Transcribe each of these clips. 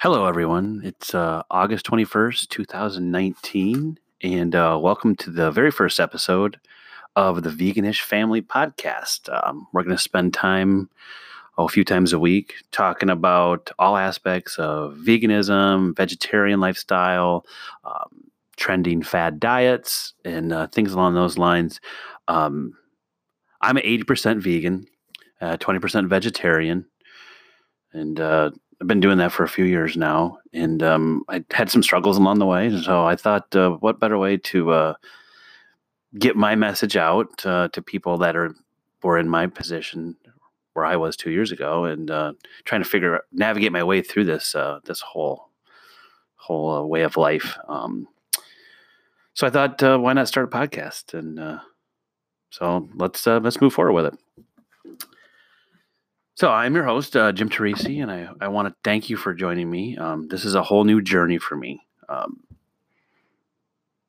Hello, everyone. It's uh, August 21st, 2019, and uh, welcome to the very first episode of the Veganish Family Podcast. Um, we're going to spend time oh, a few times a week talking about all aspects of veganism, vegetarian lifestyle, um, trending fad diets, and uh, things along those lines. Um, I'm 80% vegan, uh, 20% vegetarian, and uh, I've been doing that for a few years now, and um, I had some struggles along the way. So I thought, uh, what better way to uh, get my message out uh, to people that are were in my position where I was two years ago, and uh, trying to figure navigate my way through this uh, this whole whole uh, way of life. Um, so I thought, why not start a podcast? And so let's let's move forward with it. So I'm your host, uh, Jim Teresi, and I, I want to thank you for joining me. Um, this is a whole new journey for me. Um,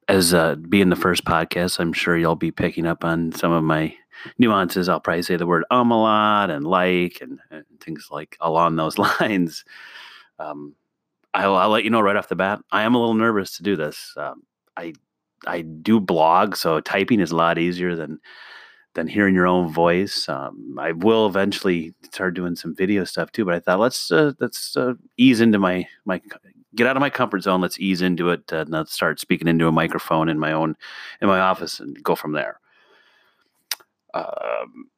as uh, being the first podcast, I'm sure you'll be picking up on some of my nuances. I'll probably say the word um a lot and like and, and things like along those lines. Um, I'll, I'll, let you know right off the bat. I am a little nervous to do this. Um, I I do blog, so typing is a lot easier than than hearing your own voice. Um, I will eventually start doing some video stuff too, but I thought let's uh, let's uh, ease into my my get out of my comfort zone. Let's ease into it uh, and let's start speaking into a microphone in my own in my office and go from there. Um,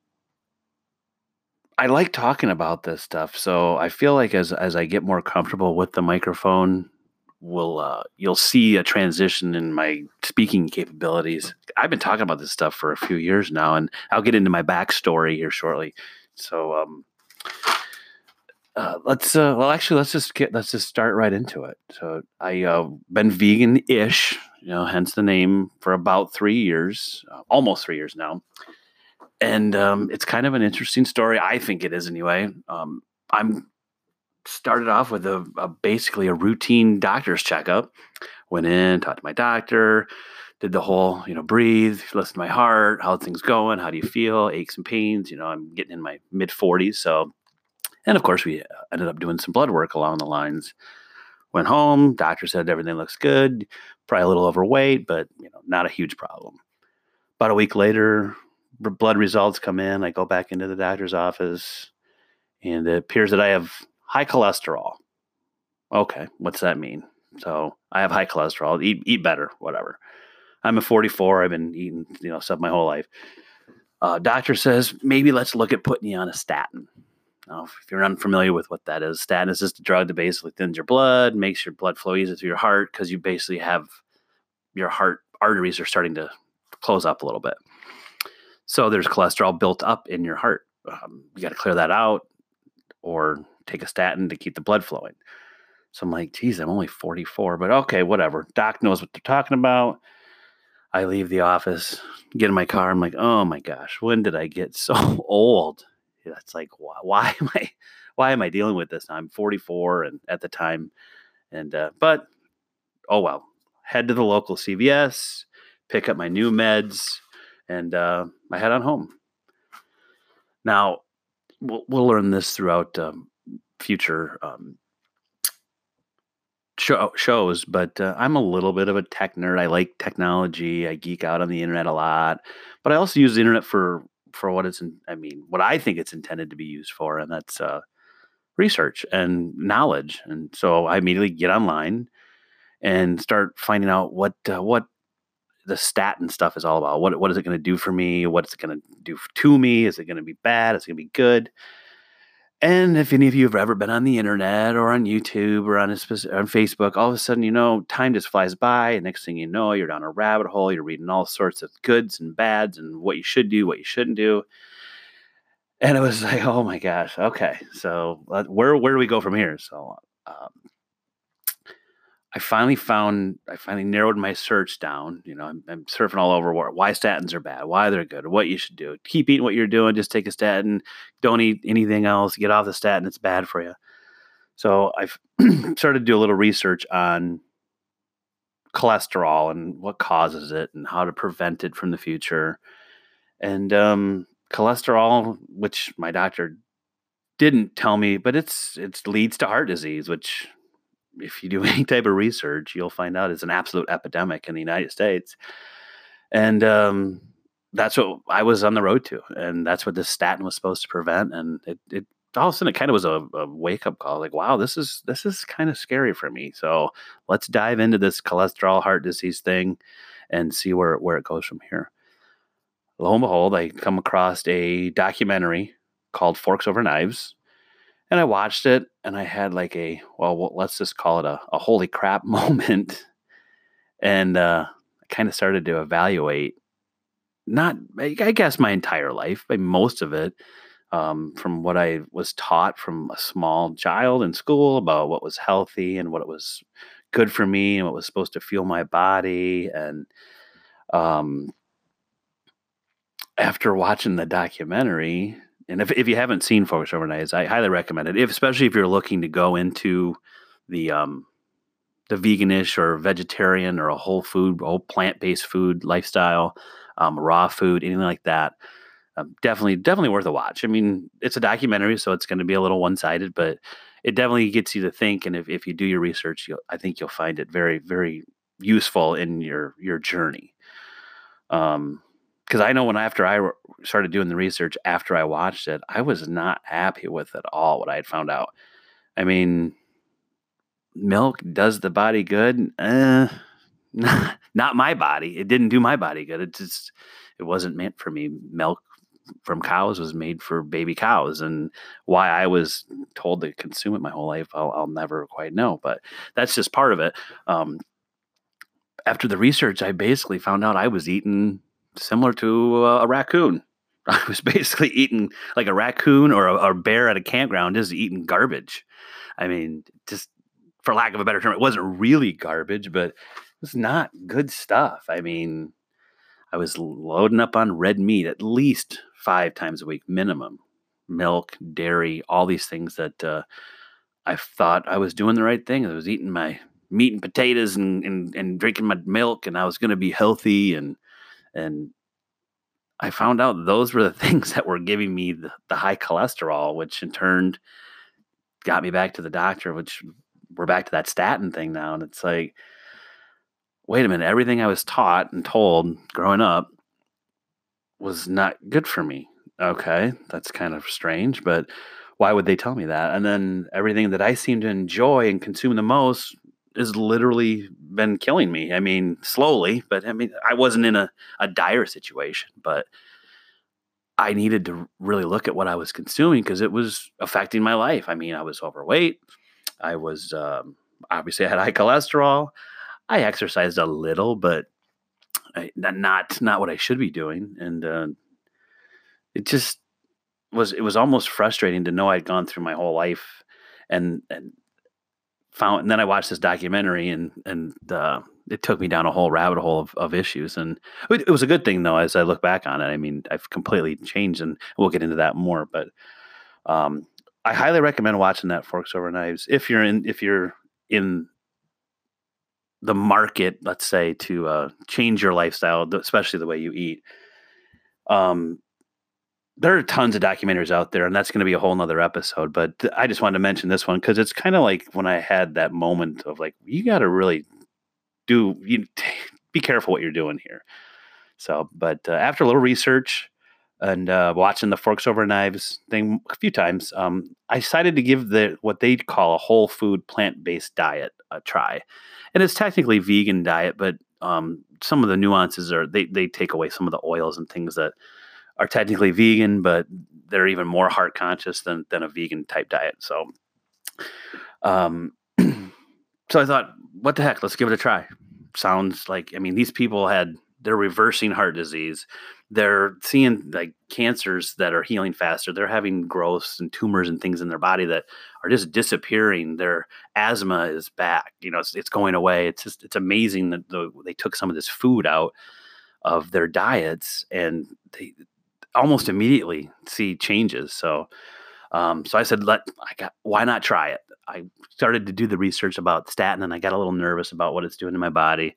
I like talking about this stuff, so I feel like as as I get more comfortable with the microphone, will uh, you'll see a transition in my speaking capabilities. I've been talking about this stuff for a few years now, and I'll get into my backstory here shortly. So, um, uh, let's uh, well, actually, let's just get let's just start right into it. So, I uh, been vegan-ish, you know, hence the name, for about three years, uh, almost three years now, and um, it's kind of an interesting story. I think it is anyway. Um, I'm started off with a, a, basically a routine doctor's checkup. Went in, talked to my doctor, did the whole, you know, breathe, listen to my heart, how things going, how do you feel, aches and pains. You know, I'm getting in my mid 40s, so. And of course, we uh, ended up doing some blood work along the lines. Went home, doctor said everything looks good, probably a little overweight, but you know, not a huge problem. About a week later, blood results come in. I go back into the doctor's office, and it appears that I have high cholesterol. Okay, what's that mean? So I have high cholesterol. Eat eat better, whatever. I'm a 44. I've been eating you know stuff my whole life. Uh, doctor says maybe let's look at putting you on a statin. Now, if you're unfamiliar with what that is, statin is just a drug that basically thins your blood, makes your blood flow easier through your heart because you basically have your heart arteries are starting to close up a little bit. So there's cholesterol built up in your heart. Um, you got to clear that out, or take a statin to keep the blood flowing. So I'm like, geez, I'm only 44, but okay, whatever. Doc knows what they're talking about. I leave the office, get in my car. I'm like, oh my gosh, when did I get so old? That's like, why, why am I, why am I dealing with this? I'm 44, and at the time, and uh, but oh well. Head to the local CVS, pick up my new meds, and uh, I head on home. Now, we'll, we'll learn this throughout um, future um, show, shows, but uh, I'm a little bit of a tech nerd. I like technology. I geek out on the internet a lot, but I also use the internet for for what it's. In, I mean, what I think it's intended to be used for, and that's uh, research and knowledge. And so I immediately get online and start finding out what uh, what the statin stuff is all about. What what is it going to do for me? What's it going to do to me? Is it going to be bad? Is it going to be good? And if any of you have ever been on the internet or on YouTube or on, on Facebook, all of a sudden, you know, time just flies by. And next thing you know, you're down a rabbit hole. You're reading all sorts of goods and bads and what you should do, what you shouldn't do. And it was like, oh my gosh, okay. So uh, where where do we go from here? So um, I finally found, I finally narrowed my search down. You know, I'm, I'm, surfing all over why statins are bad, why they're good, what you should do. Keep eating what you're doing. Just take a statin. Don't eat anything else. Get off the statin. It's bad for you. So I've started to do a little research on cholesterol and what causes it and how to prevent it from the future. And um, cholesterol, which my doctor didn't tell me, but it's it leads to heart disease, which if you do any type of research, you'll find out it's an absolute epidemic in the United States. And um, that's what I was on the road to, and that's what this statin was supposed to prevent. And it, it all of a sudden it kind of was a, a wake up call, like, wow, this is this is kind of scary for me. So let's dive into this cholesterol heart disease thing and see where where it goes from here. Lo and behold, I come across a documentary called Forks Over Knives. And I watched it and I had like a, well, let's just call it a, a holy crap moment. And uh, I kind of started to evaluate not, I guess, my entire life, but most of it, um, from what I was taught from a small child in school about what was healthy and what it was good for me and what was supposed to fuel my body. And um, after watching the documentary, and if, if you haven't seen Forks Over Knives, I highly recommend it. If, especially if you're looking to go into the um, the veganish or vegetarian or a whole food, whole plant based food lifestyle, um, raw food, anything like that. Um, definitely, definitely worth a watch. I mean, it's a documentary, so it's going to be a little one sided, but it definitely gets you to think. And if, if you do your research, I think you'll find it very, very useful in your your journey. Um, because I know when after I started doing the research after I watched it, I was not happy with it all. What I had found out. I mean, milk does the body good. Uh, not my body. It didn't do my body good. It just it wasn't meant for me. Milk from cows was made for baby cows, and why I was told to consume it my whole life, I'll, I'll never quite know. But that's just part of it. Um, after the research, I basically found out I was eating similar to a raccoon. I was basically eating like a raccoon or a, a, bear at a campground, just eating garbage. I mean, just for lack of a better term, it wasn't really garbage, but it was not good stuff. I mean, I was loading up on red meat at least five times a week minimum milk, dairy, all these things that uh, I thought I was doing the right thing. I was eating my meat and potatoes and, and, and drinking my milk, and I was going to be healthy and and I found out those were the things that were giving me the, the high cholesterol, which in turn got me back to the doctor, which we're back to that statin thing now. And it's like, wait a minute, everything I was taught and told growing up was not good for me. Okay, that's kind of strange, but why would they tell me that? And then everything that I seem to enjoy and consume the most has literally been killing me. I mean, slowly, but I mean, I wasn't in a, a dire situation, but I needed to really look at what I was consuming because it was affecting my life. I mean, I was overweight. I was um, obviously I had high cholesterol. I exercised a little, but I, not not what I should be doing, and uh, it just was. It was almost frustrating to know I'd gone through my whole life, and and found and then I watched this documentary and and uh, it took me down a whole rabbit hole of, of issues and it, it, was a good thing though as I look back on it. I mean I've completely changed and we'll get into that more. But um, I highly recommend watching that Forks Over Knives if you're in if you're in the market, let's say, to uh, change your lifestyle, especially the way you eat. Um, there are tons of documentaries out there, and that's going to be a whole nother episode. But I just wanted to mention this one because it's kind of like when I had that moment of like, you got to really do you be careful what you're doing here. So, but uh, after a little research and uh, watching the forks over knives thing a few times, um, I decided to give the what they call a whole food plant based diet a try, and it's technically vegan diet, but um, some of the nuances are they they take away some of the oils and things that are technically vegan, but they're even more heart conscious than than a vegan type diet. So, um, so I thought, what the heck? Let's give it a try. Sounds like I mean, these people had they're reversing heart disease. They're seeing like cancers that are healing faster. They're having growths and tumors and things in their body that are just disappearing. Their asthma is back. You know, it's, it's going away. It's just it's amazing that the, they took some of this food out of their diets and they almost immediately see changes. So, um, so I said, let I got why not try it? I started to do the research about statin, and I got a little nervous about what it's doing to my body.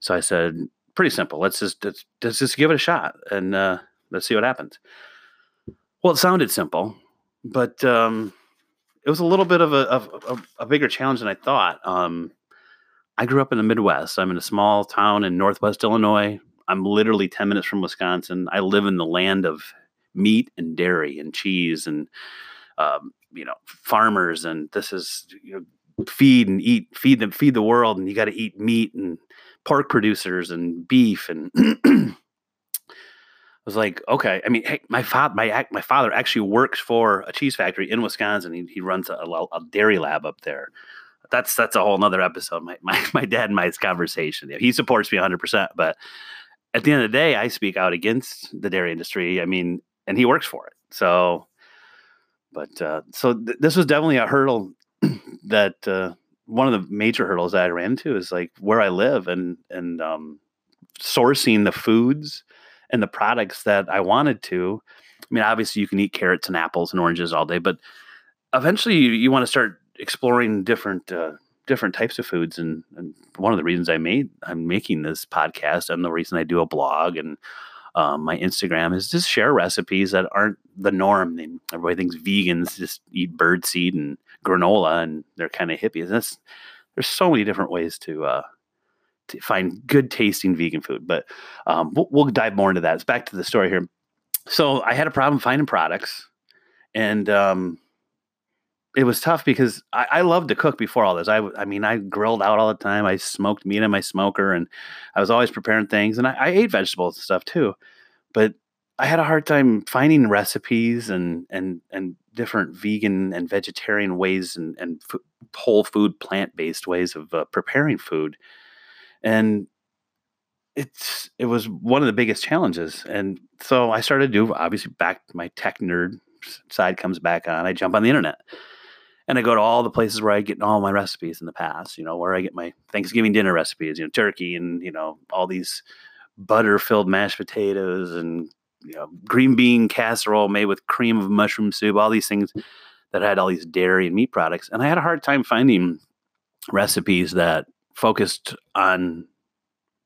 So I said, pretty simple. Let's just let's, let's just give it a shot and uh, let's see what happens. Well, it sounded simple, but um, it was a little bit of a, of, a bigger challenge than I thought. Um, I grew up in the Midwest. I'm in a small town in Northwest Illinois. I'm literally 10 minutes from Wisconsin. I live in the land of meat and dairy and cheese and um, you know farmers and this is you know feed and eat feed them feed the world and you got to eat meat and pork producers and beef and I was like okay. I mean hey my father my my father actually works for a cheese factory in Wisconsin. He, he runs a, a dairy lab up there. That's that's a whole nother episode. My my, my dad and my conversation. He supports me 100% but at the end of the day I speak out against the dairy industry I mean and he works for it so but uh, so th- this was definitely a hurdle that uh, one of the major hurdles that I ran into is like where I live and and um, sourcing the foods and the products that I wanted to. I mean, obviously you can eat carrots and apples and oranges all day, but eventually you, you want to start exploring different uh, different types of foods. And, and one of the reasons I made I'm making this podcast and the reason I do a blog and um, my Instagram is just share recipes that aren't the norm. And everybody thinks vegans just eat bird seed and granola and they're kind of hippies. That's there's so many different ways to uh, to find good tasting vegan food. But um, we'll, we'll, dive more into that. It's back to the story here. So I had a problem finding products, and um, it was tough because I, I loved to cook before all this. I, I mean, I grilled out all the time. I smoked meat in my smoker, and I was always preparing things. And I, I ate vegetables and stuff too, but I had a hard time finding recipes and and and different vegan and vegetarian ways and and f- whole food plant based ways of uh, preparing food, and it's it was one of the biggest challenges. And so I started to do obviously back my tech nerd side comes back on. I jump on the internet and I go to all the places where I get all my recipes in the past, you know, where I get my Thanksgiving dinner recipes, you know, turkey and, you know, all these butter filled mashed potatoes and, you know, green bean casserole made with cream of mushroom soup, all these things that had all these dairy and meat products. And I had a hard time finding recipes that focused on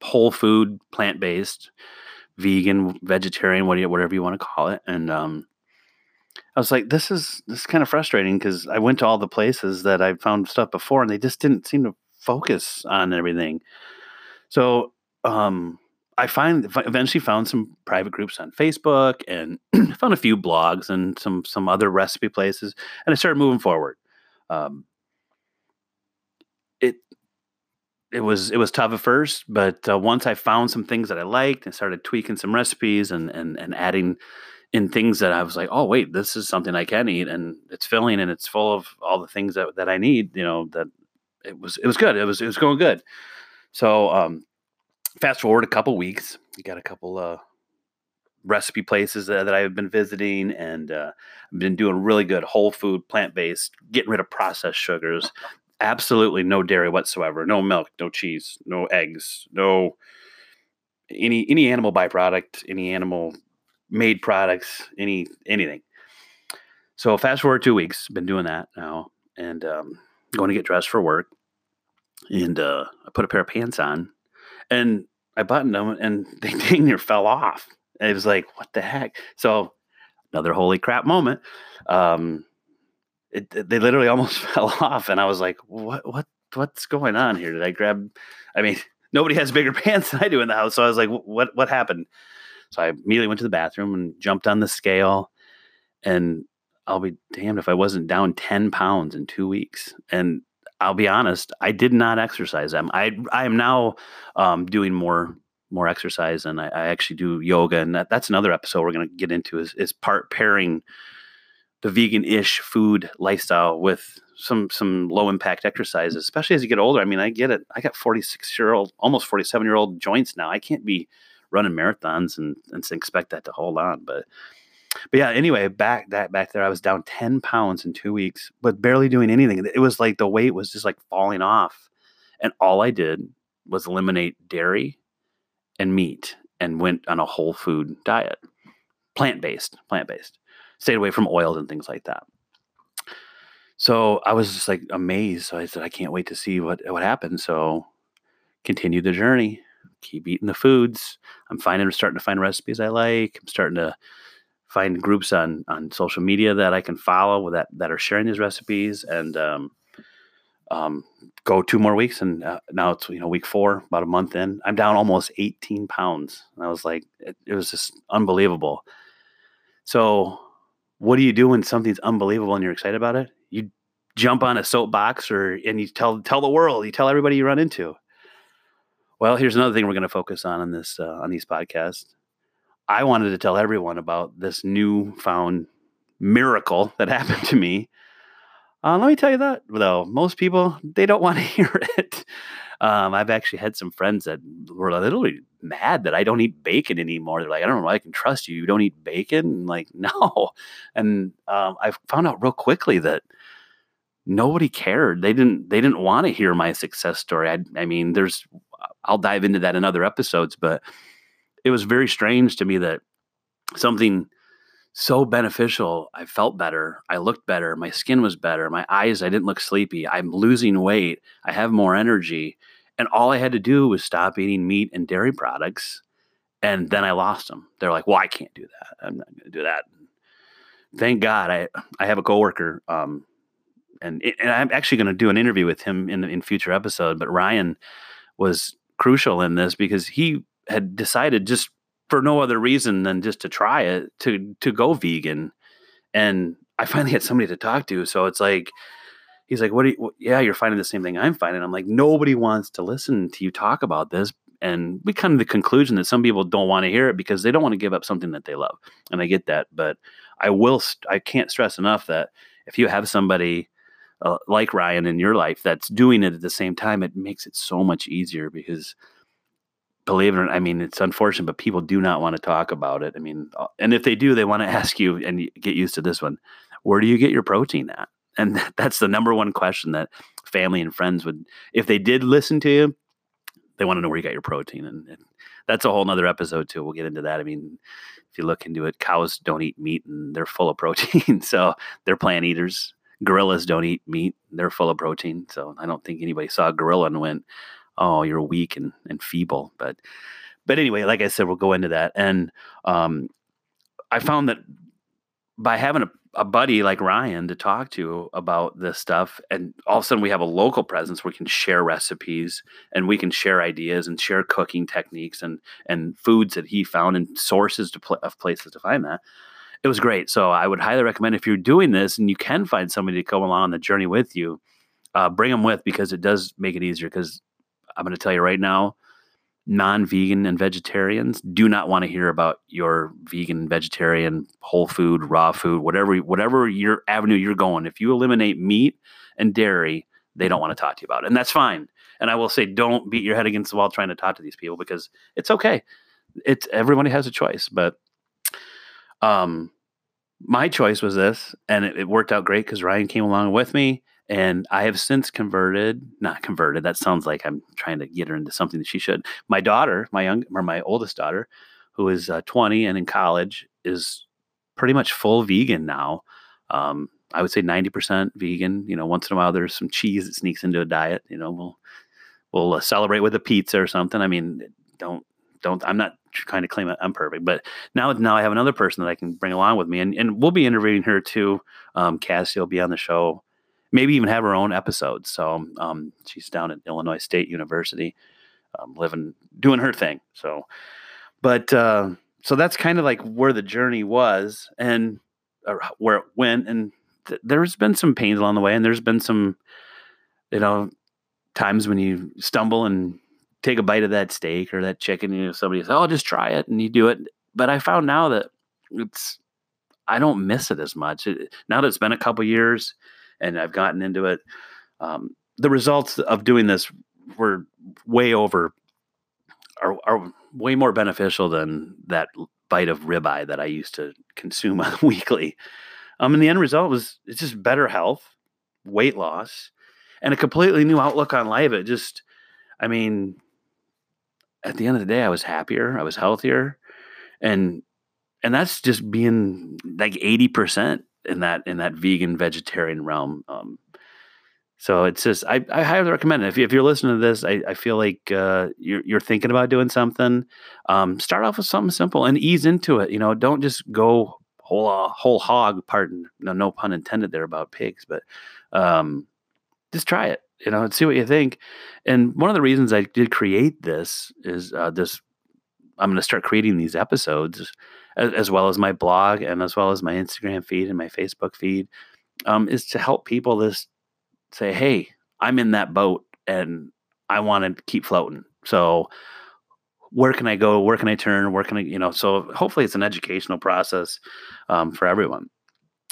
whole food, plant based, vegan, vegetarian, whatever you want to call it. And, um, I was like, this is this is kind of frustrating because I went to all the places that I found stuff before, and they just didn't seem to focus on everything. So um, I find eventually found some private groups on Facebook and found a few blogs and some some other recipe places, and I started moving forward. Um, it it was it was tough at first, but uh, once I found some things that I liked and started tweaking some recipes and and and adding in things that I was like, oh wait, this is something I can eat, and it's filling and it's full of all the things that, that I need. You know that it was it was good. It was it was going good. So um, fast forward a couple weeks, you got a couple uh, recipe places that, that I've been visiting, and uh, I've been doing really good whole food, plant based, getting rid of processed sugars. Absolutely no dairy whatsoever, no milk, no cheese, no eggs, no any any animal byproduct, any animal made products, any anything. So fast forward two weeks, been doing that now, and um, going to get dressed for work, and uh, I put a pair of pants on, and I buttoned them, and they dang near fell off. And it was like, what the heck? So another holy crap moment. Um, it, it, they literally almost fell off, and I was like, what what what's going on here? Did I grab? I mean, nobody has bigger pants than I do in the house, so I was like, what what happened? So I immediately went to the bathroom and jumped on the scale. And I'll be damned if I wasn't down 10 pounds in two weeks. And I'll be honest, I did not exercise them. I I am now um, doing more more exercise, and I, I, actually do yoga, and that, that's another episode we're going to get into is is part pairing the vegan-ish food lifestyle with some some low impact exercises, especially as you get older. I mean, I get it. I got 46 year old, almost 47 year old joints now. I can't be running marathons and, and expect that to hold on. But but yeah, anyway, back that back there, I was down 10 pounds in two weeks, but barely doing anything. It was like the weight was just like falling off. And all I did was eliminate dairy and meat and went on a whole food diet. Plant based, plant based. Stayed away from oils and things like that. So I was just like amazed. So I said, I can't wait to see what what happens. So continue the journey keep eating the foods. I'm finding, I'm starting to find recipes I like. I'm starting to find groups on on social media that I can follow that that are sharing these recipes, and um, um, go two more weeks, and uh, now it's you know week four, about a month in. I'm down almost 18 pounds. And I was like, it, it was just unbelievable. So, what do you do when something's unbelievable and you're excited about it? You jump on a soapbox, or and you tell tell the world, you tell everybody you run into. Well, here's another thing we're going to focus on in this uh, on these podcasts. I wanted to tell everyone about this newfound miracle that happened to me uh, let me tell you that though, most people they don't want to hear it. Um, I've actually had some friends that were literally mad that I don't eat bacon anymore. They're like, I don't know, I can trust you. You don't eat bacon? I'm like, no. And um, I found out real quickly that nobody cared. They didn't. They didn't want to hear my success story. I, I mean, there's. I'll dive into that in other episodes, but it was very strange to me that something so beneficial. I felt better. I looked better. My skin was better. My eyes, I didn't look sleepy. I'm losing weight. I have more energy. And all I had to do was stop eating meat and dairy products. And then I lost them. They're like, well, I can't do that. I'm not going to do that. Thank God I, I have a coworker. Um, and, and I'm actually going to do an interview with him in, in future episode. But Ryan was crucial in this because he had decided just for no other reason than just to try it to to go vegan. And i finally had somebody to talk to. So it's like he's like what do you yeah you're finding the same thing i'm finding. I'm like nobody wants to listen to you talk about this. And we come to the conclusion that some people don't want to hear it because they don't want to give up something that they love. And i get that but i will i can't stress enough that if you have somebody uh, like ryan in your life that's doing it at the same time it makes it so much easier because believe it or not, I mean, it's unfortunate, but people do not want to talk about it. I mean, uh, and if they do, they want to ask you and get used to this one. Where do you get your protein at? And that's the number one question that family and friends would, if they did listen to you, they want to know where you got your protein. And, and that's a whole nother episode too. We'll get into that. I mean, if you look into it, cows don't eat meat and they're full of protein. so they're plant eaters. Gorillas don't eat meat. They're full of protein. So I don't think anybody saw a gorilla and went, oh, you're weak and, and feeble. But but anyway, like I said, we'll go into that. And um, I found that by having a, a buddy like Ryan to talk to about this stuff, and all of a sudden we have a local presence where we can share recipes and we can share ideas and share cooking techniques and and foods that he found and sources to pl- of places to find that. It was great. So I would highly recommend if you're doing this and you can find somebody to come along on the journey with you, uh, bring them with because it does make it easier. Because I'm going to tell you right now, non-vegan and vegetarians do not want to hear about your vegan, vegetarian, whole food, raw food, whatever whatever your avenue you're going. If you eliminate meat and dairy, they don't want to talk to you about it, and that's fine. And I will say, don't beat your head against the wall trying to talk to these people because it's okay. It's everybody has a choice, but um, my choice was this, and it, it worked out great because Ryan came along with me. And I have since converted, not converted. That sounds like I'm trying to get her into something that she should. My daughter, my young or my oldest daughter, who is uh, 20 and in college, is pretty much full vegan now. Um, I would say 90% vegan. You know, once in a while there's some cheese that sneaks into a diet. You know, we'll we'll uh, celebrate with a pizza or something. I mean, don't don't. I'm not trying to claim I'm perfect, but now now I have another person that I can bring along with me, and and we'll be interviewing her too. Um, Cassie will be on the show maybe even have her own episode. So um, she's down at Illinois State University, um, living, doing her thing. So, but uh, so that's kind of like where the journey was and uh, where it went. And th- there's been some pains along the way, and there's been some, you know, times when you stumble and take a bite of that steak or that chicken. You know, somebody says, "Oh, just try it," and you do it. But I found now that it's I don't miss it as much. It, now that it's been a couple years, and I've gotten into it. Um, the results of doing this were way over, are, are way more beneficial than that bite of ribeye that I used to consume weekly. Um, and the end result was it's just better health, weight loss, and a completely new outlook on life. It just, I mean, at the end of the day, I was happier, I was healthier, and and that's just being like eighty percent in that in that vegan vegetarian realm. Um, so it's just I, I highly recommend it. If, you, if you're listening to this, I, I feel like uh, you're, you're thinking about doing something. Um, start off with something simple and ease into it. You know, don't just go whole uh, whole hog. Pardon, no, no pun intended there about pigs, but um, just try it, you know, and see what you think. And one of the reasons I did create this is uh, this. I'm going to start creating these episodes as, as, well as my blog and as well as my Instagram feed and my Facebook feed, um, is to help people this say, hey, I'm in that boat and I want to keep floating. So where can I go? Where can I turn? Where can I, you know, so hopefully it's an educational process um, for everyone.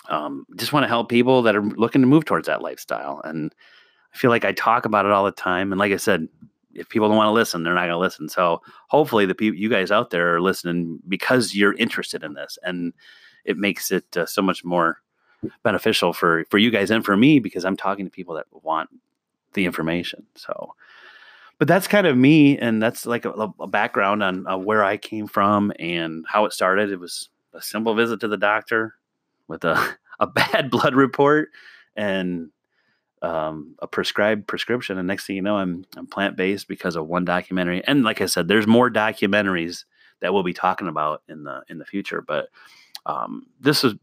Um, just want to help people that are looking to move towards that lifestyle. And I feel like I talk about it all the time. And like I said, if people don't want to listen, they're not going to listen. So hopefully the people, you guys out there are listening because you're interested in this and it makes it uh, so much more beneficial for, for you guys and for me, because I'm talking to people that want the information. So, but that's kind of me. And that's like a, a background on uh, where I came from and how it started. It was a simple visit to the doctor with a, a bad blood report and um, a prescribed prescription. And next thing you know, I'm I'm plant based because of one documentary. And like I said, there's more documentaries that we'll be talking about in the in the future. But um, this is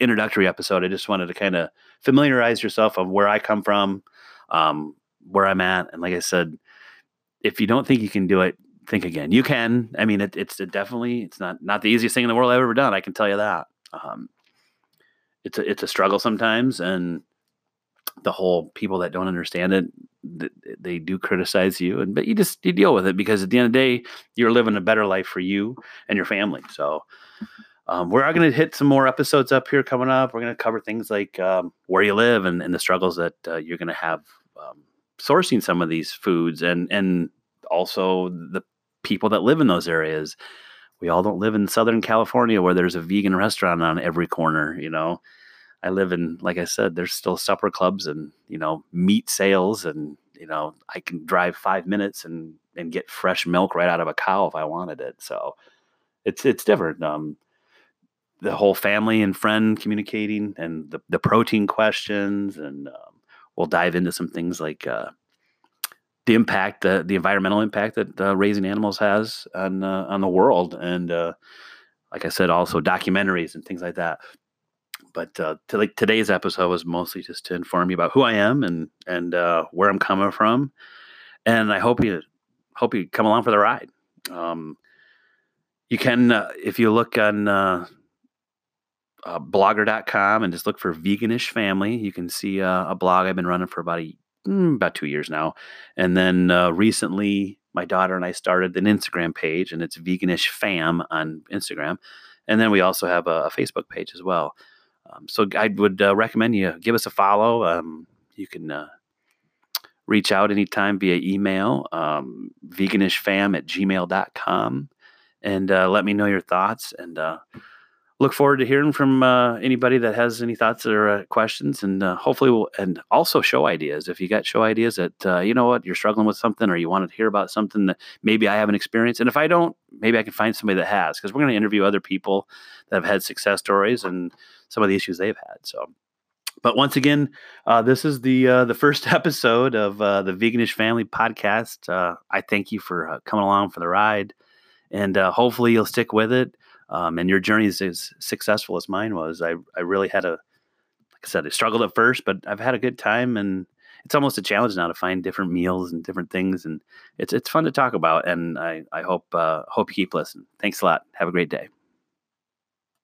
introductory episode. I just wanted to kind of familiarize yourself of where I come from, um, where I'm at, and like I said, if you don't think you can do it, think again. You can. I mean, it, it's definitely it's not not the easiest thing in the world I've ever done. I can tell you that. Um, it's a it's a struggle sometimes, and the whole people that don't understand it, they do criticize you, and but you just you deal with it because at the end of the day, you're living a better life for you and your family. So. Um, we're going to hit some more episodes up here coming up. We're going to cover things like um, where you live and, and the struggles that uh, you're going to have um, sourcing some of these foods, and and also the people that live in those areas. We all don't live in Southern California where there's a vegan restaurant on every corner. You know, I live in, like I said, there's still supper clubs and you know meat sales, and you know I can drive five minutes and and get fresh milk right out of a cow if I wanted it. So it's it's different. Um, the whole family and friend communicating and the the protein questions, and um, we'll dive into some things like. Uh, the impact, the the environmental impact that uh, raising animals has on uh, on the world, and uh, like I said, also documentaries and things like that. But uh, to, like today's episode was mostly just to inform you about who I am and and uh, where I'm coming from, and I hope you hope you come along for the ride. Um, you can uh, if you look on uh, uh, blogger.com and just look for veganish family you can see uh, a blog i've been running for about a mm, about two years now. And then uh, recently, my daughter and I started an Instagram page, and it's Veganish Fam on Instagram. And then we also have a, a Facebook page as well. Um, so I would uh, recommend you give us a follow. Um, you can uh, reach out anytime via email, um, veganishfam at gmail.com, and uh, let me know your thoughts. And uh, look forward to hearing from uh, anybody that has any thoughts or uh, questions and uh, hopefully we'll and also show ideas. If you got show ideas that uh, you know what you're struggling with something or you want to hear about something that maybe i haven't experienced and if i don't maybe i can find somebody that has because we're going to interview other people that have had success stories and some of the issues they've had so. But once again, uh, this is the uh, the first episode of the Veganish Family Podcast. I thank you for coming along for the ride, and hopefully you'll stick with it um, and your journey is as successful as mine was. I, I really had a, like I said, I struggled at first, but I've had a good time and it's almost a challenge now to find different meals and different things. And it's, it's fun to talk about. And I, I hope, uh, hope you keep listening. Thanks a lot. Have a great day.